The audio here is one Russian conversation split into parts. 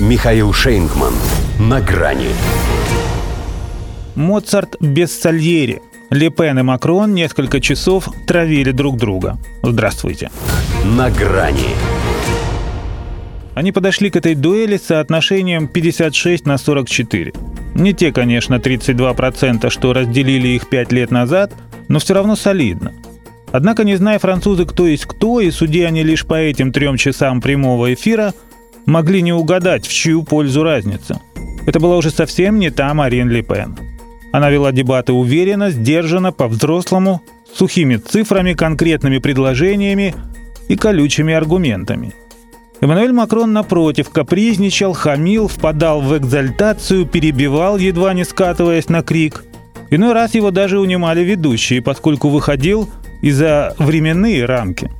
Михаил Шейнгман. На грани. Моцарт без Сальери. Лепен и Макрон несколько часов травили друг друга. Здравствуйте. На грани. Они подошли к этой дуэли с соотношением 56 на 44. Не те, конечно, 32%, что разделили их 5 лет назад, но все равно солидно. Однако, не зная французы, кто есть кто, и судя они лишь по этим трем часам прямого эфира, могли не угадать, в чью пользу разница. Это была уже совсем не та Марин Ле Пен. Она вела дебаты уверенно, сдержанно, по-взрослому, с сухими цифрами, конкретными предложениями и колючими аргументами. Эммануэль Макрон, напротив, капризничал, хамил, впадал в экзальтацию, перебивал, едва не скатываясь на крик. Иной раз его даже унимали ведущие, поскольку выходил – и за временные рамки.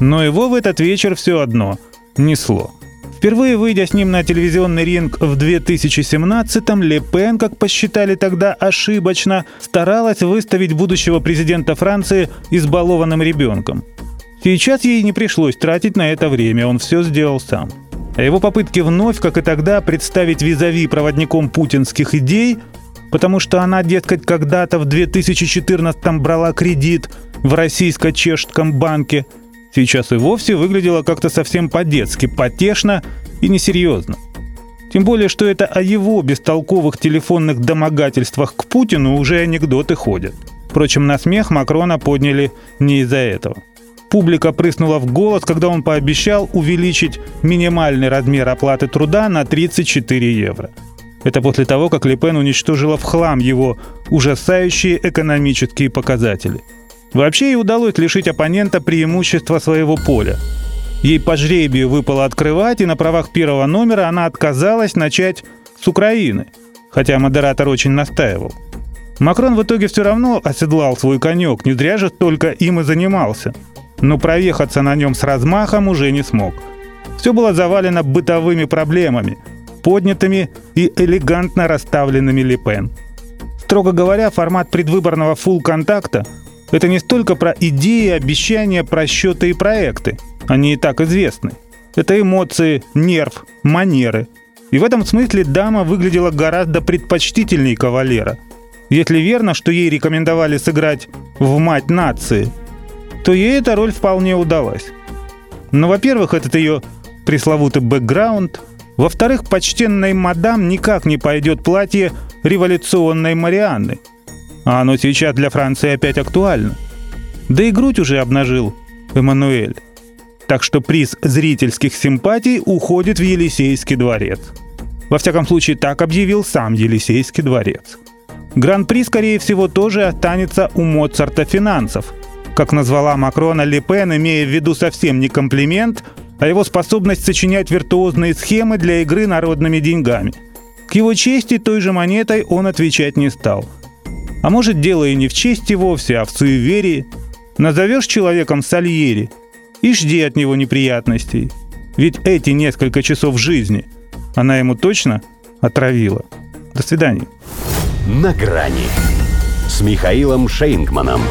Но его в этот вечер все одно несло. Впервые выйдя с ним на телевизионный ринг в 2017-м, Ле Пен, как посчитали тогда ошибочно, старалась выставить будущего президента Франции избалованным ребенком. Сейчас ей не пришлось тратить на это время, он все сделал сам. А его попытки вновь, как и тогда, представить визави проводником путинских идей, потому что она, дескать, когда-то в 2014-м брала кредит – в российско-чешском банке, сейчас и вовсе выглядело как-то совсем по-детски, потешно и несерьезно. Тем более, что это о его бестолковых телефонных домогательствах к Путину уже анекдоты ходят. Впрочем, на смех Макрона подняли не из-за этого. Публика прыснула в голос, когда он пообещал увеличить минимальный размер оплаты труда на 34 евро. Это после того, как Лепен уничтожила в хлам его ужасающие экономические показатели – Вообще ей удалось лишить оппонента преимущества своего поля. Ей по жребию выпало открывать, и на правах первого номера она отказалась начать с Украины, хотя модератор очень настаивал. Макрон в итоге все равно оседлал свой конек, не зря же только им и занимался. Но проехаться на нем с размахом уже не смог. Все было завалено бытовыми проблемами, поднятыми и элегантно расставленными Лепен. Строго говоря, формат предвыборного фулл-контакта это не столько про идеи, обещания, просчеты и проекты. Они и так известны. Это эмоции, нерв, манеры. И в этом смысле дама выглядела гораздо предпочтительней кавалера. Если верно, что ей рекомендовали сыграть в «Мать нации», то ей эта роль вполне удалась. Но, во-первых, этот ее пресловутый бэкграунд. Во-вторых, почтенной мадам никак не пойдет платье революционной Марианны – а оно сейчас для Франции опять актуально. Да и грудь уже обнажил Эммануэль. Так что приз зрительских симпатий уходит в Елисейский дворец. Во всяком случае, так объявил сам Елисейский дворец. Гран-при, скорее всего, тоже останется у Моцарта финансов, как назвала Макрона Ле Пен, имея в виду совсем не комплимент, а его способность сочинять виртуозные схемы для игры народными деньгами. К его чести той же монетой он отвечать не стал – а может, дело и не в чести вовсе, а в суеверии. Назовешь человеком Сальери и жди от него неприятностей. Ведь эти несколько часов жизни она ему точно отравила. До свидания. На грани с Михаилом Шейнгманом.